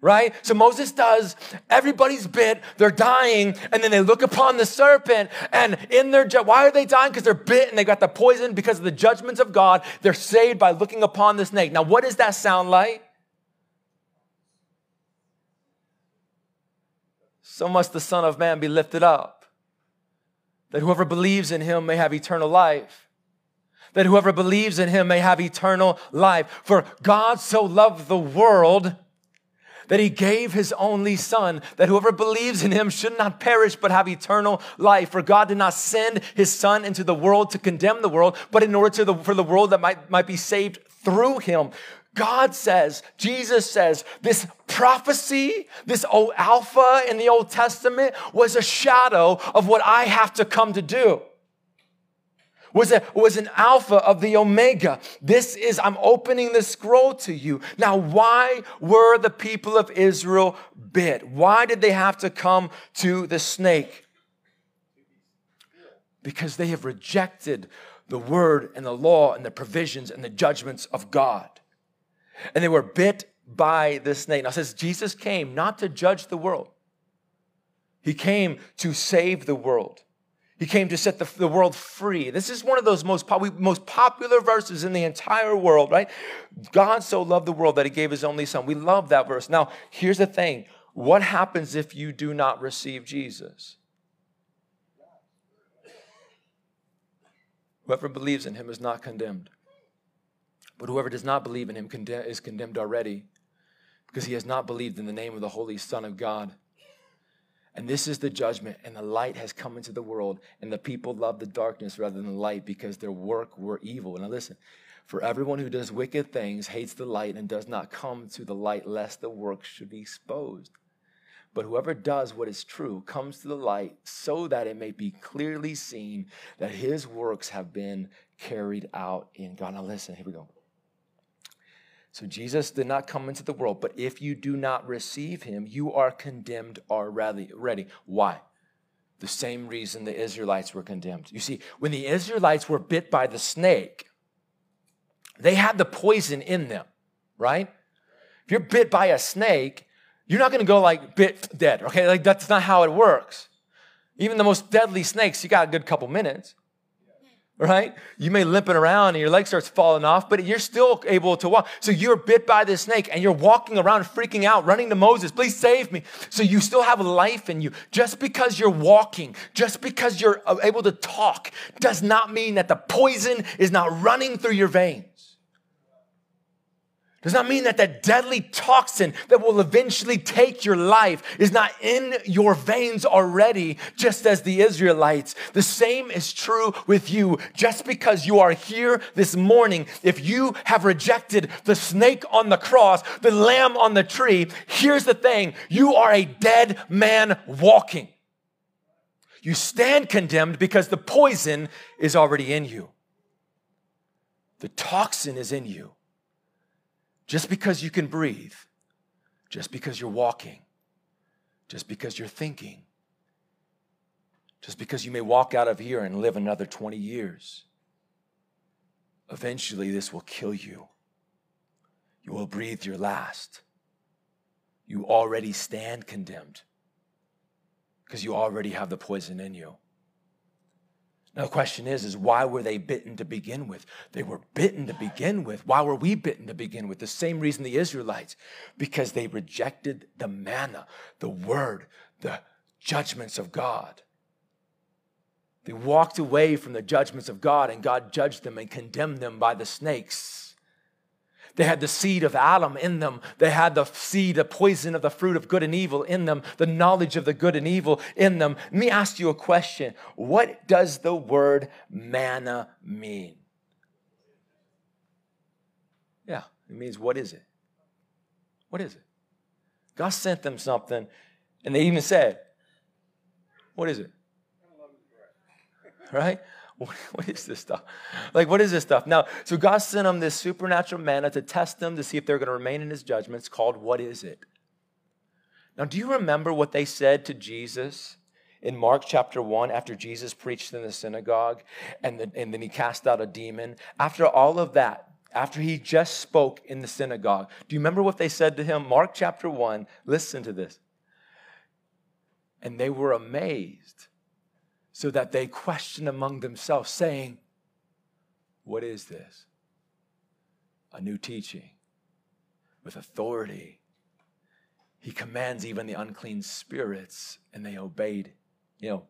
right? So Moses does, everybody's bit, they're dying, and then they look upon the serpent, and in their, why are they dying? Because they're bit and they got the poison because of the judgments of God. They're saved by looking upon the snake. Now, what does that sound like? So must the Son of Man be lifted up, that whoever believes in him may have eternal life that whoever believes in him may have eternal life. For God so loved the world that he gave his only son, that whoever believes in him should not perish but have eternal life. For God did not send his son into the world to condemn the world, but in order to the, for the world that might, might be saved through him. God says, Jesus says, this prophecy, this old Alpha in the Old Testament was a shadow of what I have to come to do was, a, was an alpha of the omega. This is, I'm opening the scroll to you. Now, why were the people of Israel bit? Why did they have to come to the snake? Because they have rejected the word and the law and the provisions and the judgments of God. And they were bit by the snake. Now, says Jesus came not to judge the world, He came to save the world. He came to set the, the world free. This is one of those most, most popular verses in the entire world, right? God so loved the world that he gave his only son. We love that verse. Now, here's the thing what happens if you do not receive Jesus? Whoever believes in him is not condemned. But whoever does not believe in him is condemned already because he has not believed in the name of the Holy Son of God. And this is the judgment, and the light has come into the world, and the people love the darkness rather than the light because their work were evil. Now listen, for everyone who does wicked things hates the light and does not come to the light lest the work should be exposed. But whoever does what is true comes to the light so that it may be clearly seen that his works have been carried out in God. Now listen, here we go. So Jesus did not come into the world, but if you do not receive him, you are condemned already. Why? The same reason the Israelites were condemned. You see, when the Israelites were bit by the snake, they had the poison in them, right? If you're bit by a snake, you're not gonna go like bit dead, okay? Like that's not how it works. Even the most deadly snakes, you got a good couple minutes right? You may limping around and your leg starts falling off, but you're still able to walk. So you're bit by this snake and you're walking around freaking out, running to Moses, please save me. So you still have life in you. Just because you're walking, just because you're able to talk, does not mean that the poison is not running through your veins does not mean that that deadly toxin that will eventually take your life is not in your veins already, just as the Israelites. The same is true with you. Just because you are here this morning, if you have rejected the snake on the cross, the lamb on the tree, here's the thing you are a dead man walking. You stand condemned because the poison is already in you, the toxin is in you. Just because you can breathe, just because you're walking, just because you're thinking, just because you may walk out of here and live another 20 years, eventually this will kill you. you will breathe your last. You already stand condemned because you already have the poison in you. Now the question is, is why were they bitten to begin with? They were bitten to begin with. Why were we bitten to begin with? The same reason the Israelites, because they rejected the manna, the word, the judgments of God. They walked away from the judgments of God, and God judged them and condemned them by the snakes. They had the seed of Adam in them. They had the seed, the poison of the fruit of good and evil in them, the knowledge of the good and evil in them. Let me ask you a question What does the word manna mean? Yeah, it means what is it? What is it? God sent them something, and they even said, What is it? Right? What is this stuff? Like, what is this stuff? Now, so God sent them this supernatural manna to test them to see if they're going to remain in his judgments called What is it? Now, do you remember what they said to Jesus in Mark chapter 1 after Jesus preached in the synagogue and, the, and then he cast out a demon? After all of that, after he just spoke in the synagogue, do you remember what they said to him? Mark chapter 1, listen to this. And they were amazed so that they question among themselves, saying, What is this? A new teaching with authority. He commands even the unclean spirits, and they obeyed. You know,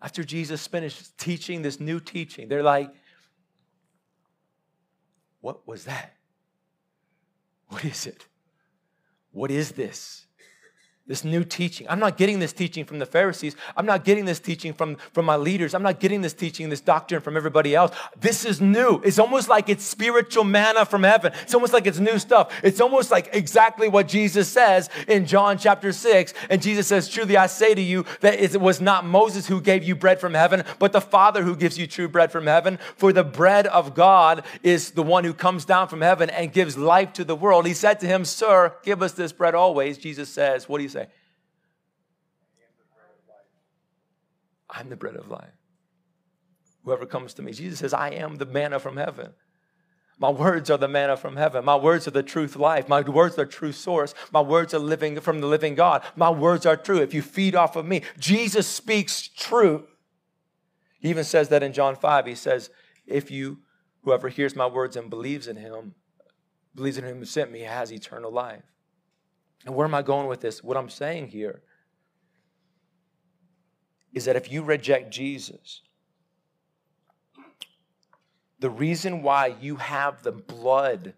after Jesus finished teaching this new teaching, they're like, What was that? What is it? What is this? This new teaching. I'm not getting this teaching from the Pharisees. I'm not getting this teaching from, from my leaders. I'm not getting this teaching, this doctrine from everybody else. This is new. It's almost like it's spiritual manna from heaven. It's almost like it's new stuff. It's almost like exactly what Jesus says in John chapter 6. And Jesus says, Truly I say to you that it was not Moses who gave you bread from heaven, but the Father who gives you true bread from heaven. For the bread of God is the one who comes down from heaven and gives life to the world. He said to him, Sir, give us this bread always. Jesus says, What do you say? I'm the bread of life. Whoever comes to me, Jesus says, I am the manna from heaven. My words are the manna from heaven. My words are the truth life. My words are true source. My words are living from the living God. My words are true. If you feed off of me, Jesus speaks true. He even says that in John 5. He says, If you, whoever hears my words and believes in him, believes in him who sent me, has eternal life. And where am I going with this? What I'm saying here is that if you reject Jesus, the reason why you have the blood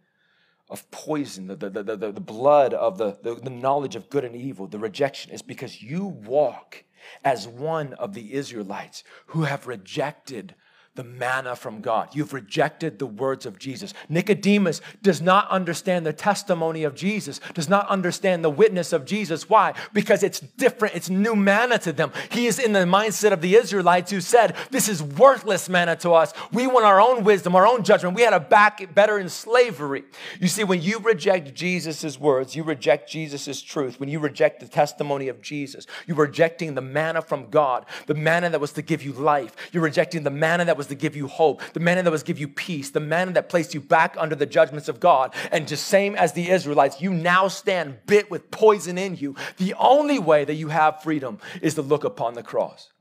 of poison, the, the, the, the, blood of the, the, the knowledge of good and evil, the rejection, is because you walk as one of the Israelites who have rejected the manna from God. You've rejected the words of Jesus. Nicodemus does not understand the testimony of Jesus, does not understand the witness of Jesus. Why? Because it's different, it's new manna to them. He is in the mindset of the Israelites who said, This is worthless manna to us. We want our own wisdom, our own judgment. We had a back better in slavery. You see, when you reject Jesus' words, you reject Jesus' truth. When you reject the testimony of Jesus, you're rejecting the manna from God, the manna that was to give you life. You're rejecting the manna that was was to give you hope, the manna that was to give you peace, the manna that placed you back under the judgments of God. And just same as the Israelites, you now stand bit with poison in you. The only way that you have freedom is to look upon the cross.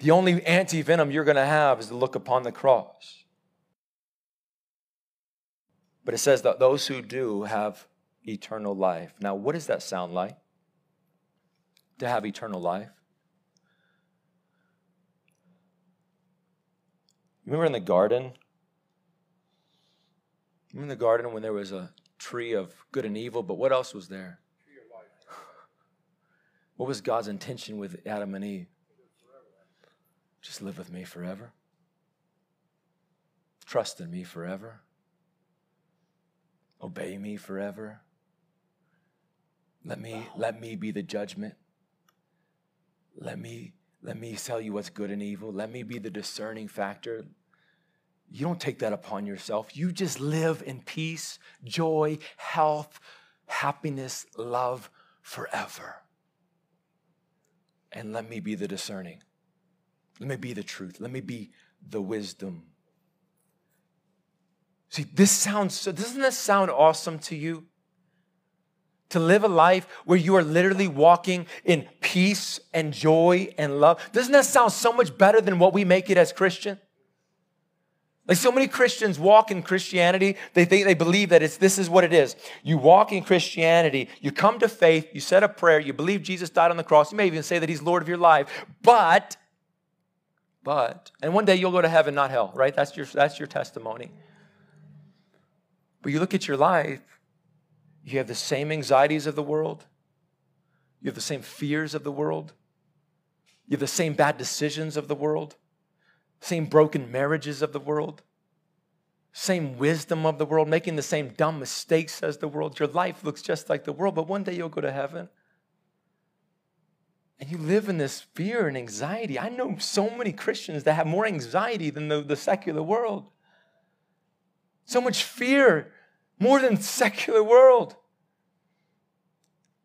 The only anti venom you're going to have is to look upon the cross. But it says that those who do have eternal life. Now, what does that sound like? To have eternal life? Remember in the garden? Remember in the garden when there was a tree of good and evil, but what else was there? What was God's intention with Adam and Eve? Just live with me forever. Trust in me forever. Obey me forever. Let me, let me be the judgment. Let me, let me tell you what's good and evil. Let me be the discerning factor. You don't take that upon yourself. You just live in peace, joy, health, happiness, love forever. And let me be the discerning. Let me be the truth. Let me be the wisdom. See, this sounds so, doesn't this sound awesome to you? To live a life where you are literally walking in peace and joy and love. Doesn't that sound so much better than what we make it as Christian? Like so many Christians walk in Christianity, they think they believe that it's this is what it is. You walk in Christianity, you come to faith, you said a prayer, you believe Jesus died on the cross, you may even say that he's Lord of your life, but but and one day you'll go to heaven, not hell, right? That's your that's your testimony. But you look at your life, you have the same anxieties of the world, you have the same fears of the world, you have the same bad decisions of the world same broken marriages of the world, same wisdom of the world, making the same dumb mistakes as the world. Your life looks just like the world, but one day you'll go to heaven. And you live in this fear and anxiety. I know so many Christians that have more anxiety than the, the secular world. So much fear, more than secular world.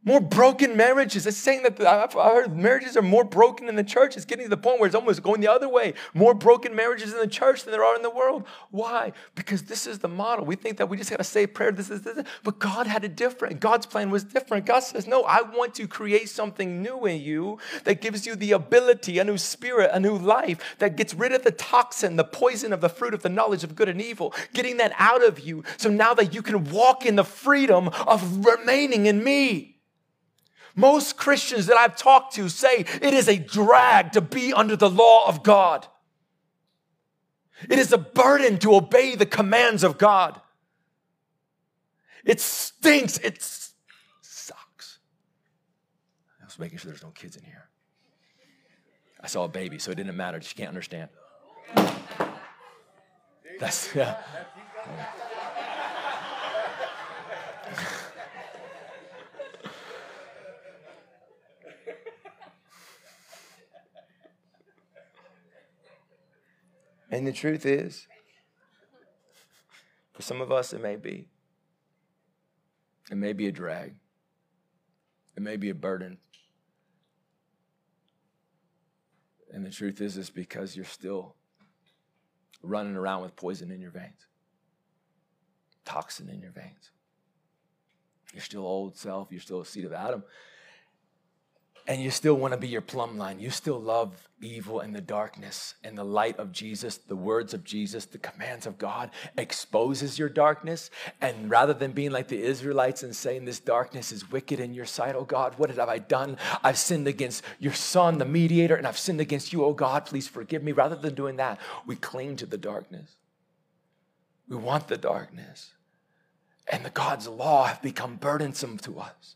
More broken marriages. It's saying that I've heard marriages are more broken in the church. It's getting to the point where it's almost going the other way. More broken marriages in the church than there are in the world. Why? Because this is the model. We think that we just got to say prayer. This is this, but God had it different. God's plan was different. God says, "No, I want to create something new in you that gives you the ability, a new spirit, a new life that gets rid of the toxin, the poison of the fruit of the knowledge of good and evil, getting that out of you. So now that you can walk in the freedom of remaining in me." Most Christians that I've talked to say it is a drag to be under the law of God. It is a burden to obey the commands of God. It stinks. It sucks. I was making sure there's no kids in here. I saw a baby, so it didn't matter. She can't understand. That's, yeah. And the truth is, for some of us, it may be. It may be a drag. It may be a burden. And the truth is, it's because you're still running around with poison in your veins, toxin in your veins. You're still old self, you're still a seed of Adam and you still want to be your plumb line. You still love evil and the darkness and the light of Jesus, the words of Jesus, the commands of God exposes your darkness. And rather than being like the Israelites and saying this darkness is wicked in your sight, oh God, what have I done? I've sinned against your son, the mediator, and I've sinned against you, oh God, please forgive me. Rather than doing that, we cling to the darkness. We want the darkness. And the God's law have become burdensome to us.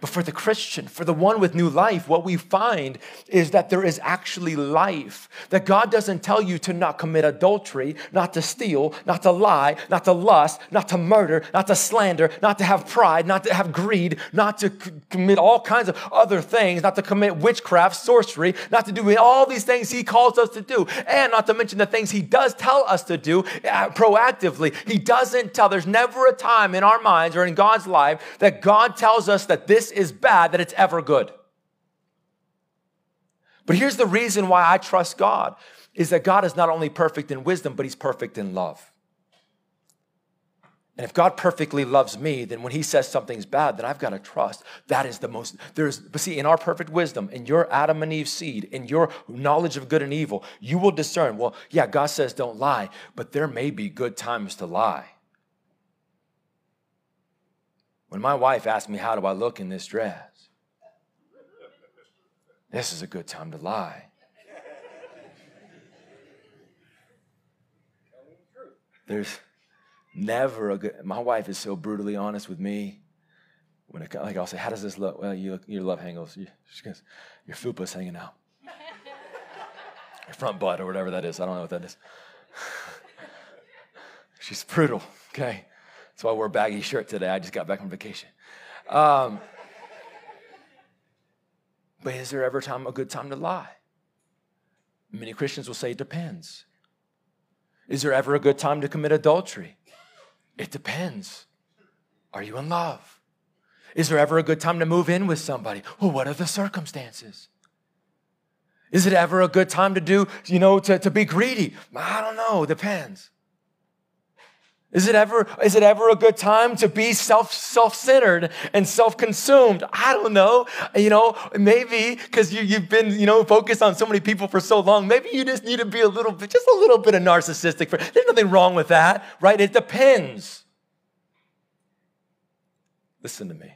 But for the Christian, for the one with new life, what we find is that there is actually life. That God doesn't tell you to not commit adultery, not to steal, not to lie, not to lust, not to murder, not to slander, not to have pride, not to have greed, not to c- commit all kinds of other things, not to commit witchcraft, sorcery, not to do all these things He calls us to do, and not to mention the things He does tell us to do uh, proactively. He doesn't tell, there's never a time in our minds or in God's life that God tells us that this is bad that it's ever good. But here's the reason why I trust God is that God is not only perfect in wisdom, but he's perfect in love. And if God perfectly loves me, then when he says something's bad, then I've got to trust. That is the most, there's, but see, in our perfect wisdom, in your Adam and Eve seed, in your knowledge of good and evil, you will discern, well, yeah, God says don't lie, but there may be good times to lie. When my wife asked me, How do I look in this dress? This is a good time to lie. There's never a good. My wife is so brutally honest with me. When it, like I'll say, "How does this look?" Well, you look, your love handles. she goes, "Your fupa's hanging out." (laughs) your front butt or whatever that is. I don't know what that is. (laughs) She's brutal. Okay. That's why I wore a baggy shirt today. I just got back from vacation. Um, but is there ever time a good time to lie? Many Christians will say it depends. Is there ever a good time to commit adultery? It depends. Are you in love? Is there ever a good time to move in with somebody? Well, what are the circumstances? Is it ever a good time to do, you know, to, to be greedy? I don't know, depends. Is it ever, is it ever a good time to be self, self-centered and self-consumed? I don't know. You know, maybe because you, you've been, you know, focused on so many people for so long. Maybe you just need to be a little bit, just a little bit of narcissistic. For, there's nothing wrong with that, right? It depends. Listen to me.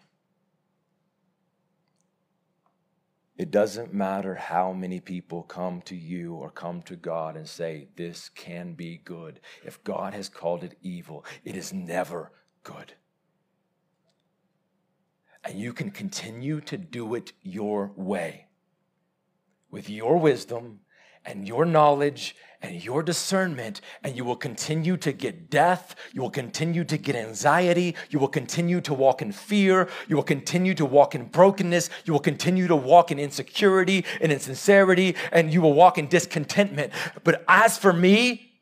It doesn't matter how many people come to you or come to God and say, This can be good. If God has called it evil, it is never good. And you can continue to do it your way with your wisdom and your knowledge and your discernment, and you will continue to get death. You will continue to get anxiety. You will continue to walk in fear. You will continue to walk in brokenness. You will continue to walk in insecurity and insincerity, and you will walk in discontentment. But as for me,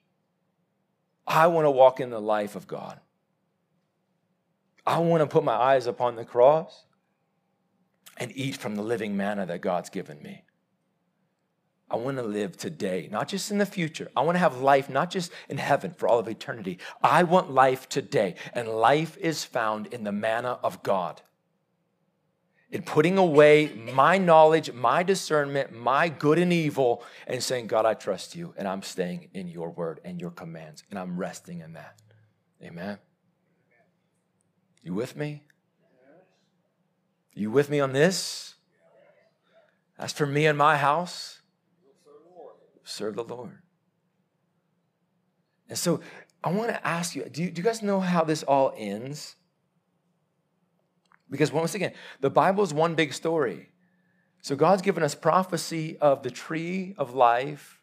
I want to walk in the life of God. I want to put my eyes upon the cross and eat from the living manna that God's given me. I want to live today, not just in the future. I want to have life not just in heaven for all of eternity. I want life today. And life is found in the manna of God. In putting away my knowledge, my discernment, my good and evil, and saying, God, I trust you, and I'm staying in your word and your commands, and I'm resting in that. Amen. You with me? You with me on this? As for me and my house, serve the Lord. And so I want to ask you do, you do you guys know how this all ends? Because once again, the Bible is one big story. So God's given us prophecy of the tree of life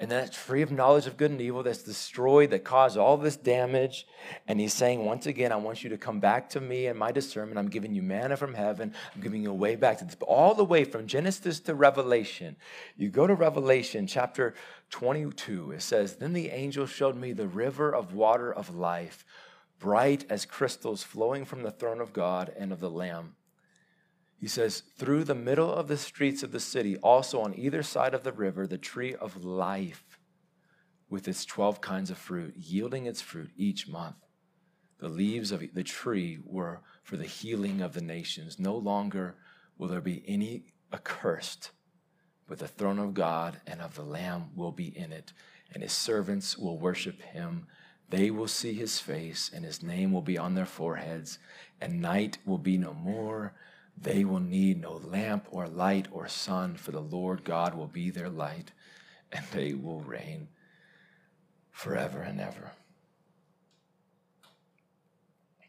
and that's free of knowledge of good and evil, that's destroyed, that caused all this damage. And he's saying, once again, I want you to come back to me and my discernment. I'm giving you manna from heaven. I'm giving you a way back to this. All the way from Genesis to Revelation. You go to Revelation chapter 22, it says, Then the angel showed me the river of water of life, bright as crystals flowing from the throne of God and of the Lamb. He says, through the middle of the streets of the city, also on either side of the river, the tree of life with its 12 kinds of fruit, yielding its fruit each month. The leaves of the tree were for the healing of the nations. No longer will there be any accursed, but the throne of God and of the Lamb will be in it, and his servants will worship him. They will see his face, and his name will be on their foreheads, and night will be no more they will need no lamp or light or sun, for the Lord God will be their light, and they will reign forever and ever.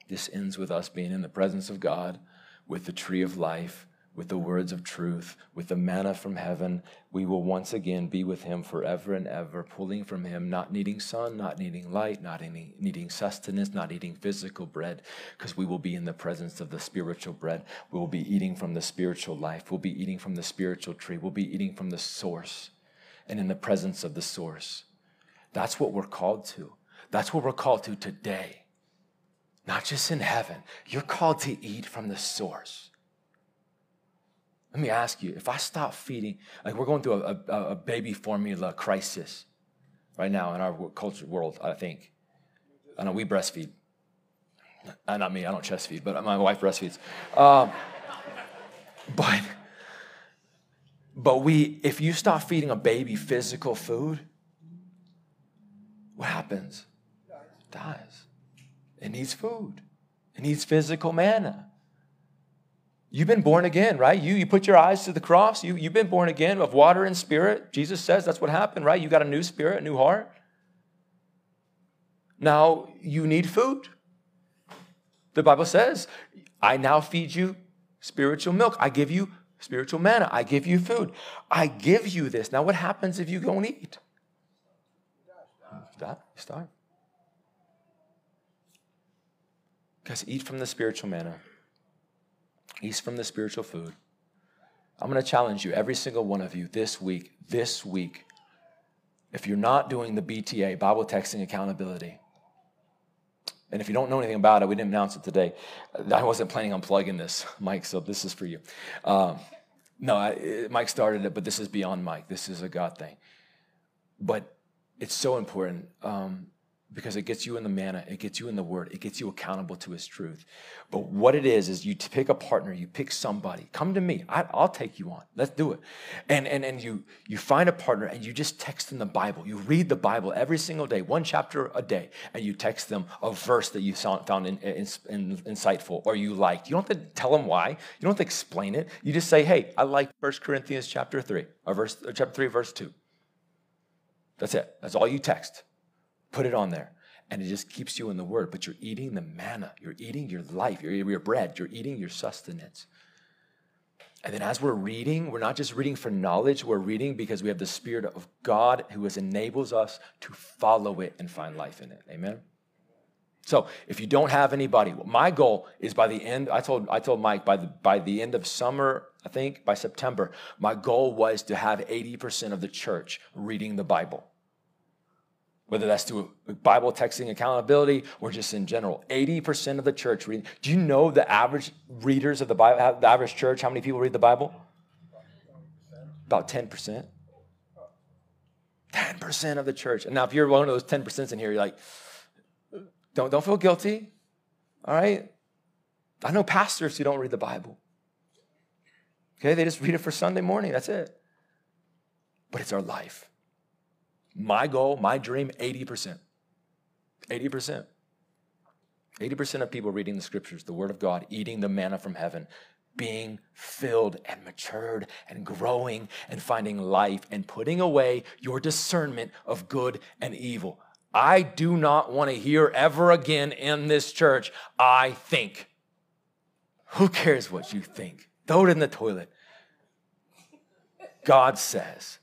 This ends with us being in the presence of God with the tree of life with the words of truth, with the manna from heaven, we will once again be with him forever and ever, pulling from him, not needing sun, not needing light, not needing, needing sustenance, not eating physical bread, because we will be in the presence of the spiritual bread. We will be eating from the spiritual life. We'll be eating from the spiritual tree. We'll be eating from the source and in the presence of the source. That's what we're called to. That's what we're called to today. Not just in heaven. You're called to eat from the source. Let me ask you if I stop feeding, like we're going through a, a, a baby formula crisis right now in our culture world, I think. I know we breastfeed. Uh, not me, I don't chest feed, but my wife breastfeeds. Um, but, but we, if you stop feeding a baby physical food, what happens? It dies. It needs food. It needs physical manna. You've been born again, right? You, you put your eyes to the cross. You, you've been born again of water and spirit. Jesus says that's what happened, right? You got a new spirit, a new heart. Now you need food. The Bible says, I now feed you spiritual milk. I give you spiritual manna. I give you food. I give you this. Now, what happens if you don't eat? You starve. Guys, eat from the spiritual manna. Eat from the spiritual food. I'm going to challenge you, every single one of you, this week, this week, if you're not doing the BTA, Bible Texting Accountability, and if you don't know anything about it, we didn't announce it today. I wasn't planning on plugging this, (laughs) Mike, so this is for you. Um, no, I, Mike started it, but this is beyond Mike. This is a God thing. But it's so important. Um, because it gets you in the manna, it gets you in the word, it gets you accountable to his truth. But what it is, is you pick a partner, you pick somebody. Come to me, I, will take you on. Let's do it. And, and, and you, you find a partner and you just text them the Bible. You read the Bible every single day, one chapter a day, and you text them a verse that you found in, in, in, insightful or you liked. You don't have to tell them why, you don't have to explain it. You just say, hey, I like 1 Corinthians chapter 3, or, verse, or chapter 3, verse 2. That's it. That's all you text. Put it on there. And it just keeps you in the word. But you're eating the manna. You're eating your life, your, your bread. You're eating your sustenance. And then as we're reading, we're not just reading for knowledge, we're reading because we have the Spirit of God who has enables us to follow it and find life in it. Amen? So if you don't have anybody, my goal is by the end, I told, I told Mike by the, by the end of summer, I think by September, my goal was to have 80% of the church reading the Bible whether that's through Bible texting accountability or just in general. 80% of the church reading. Do you know the average readers of the Bible, the average church, how many people read the Bible? About 10%. 10% of the church. And now, if you're one of those 10% in here, you're like, don't, don't feel guilty. All right? I know pastors who don't read the Bible. Okay, they just read it for Sunday morning. That's it. But it's our life. My goal, my dream 80%. 80%. 80% of people reading the scriptures, the word of God, eating the manna from heaven, being filled and matured and growing and finding life and putting away your discernment of good and evil. I do not want to hear ever again in this church, I think. Who cares what you think? Throw it in the toilet. God says,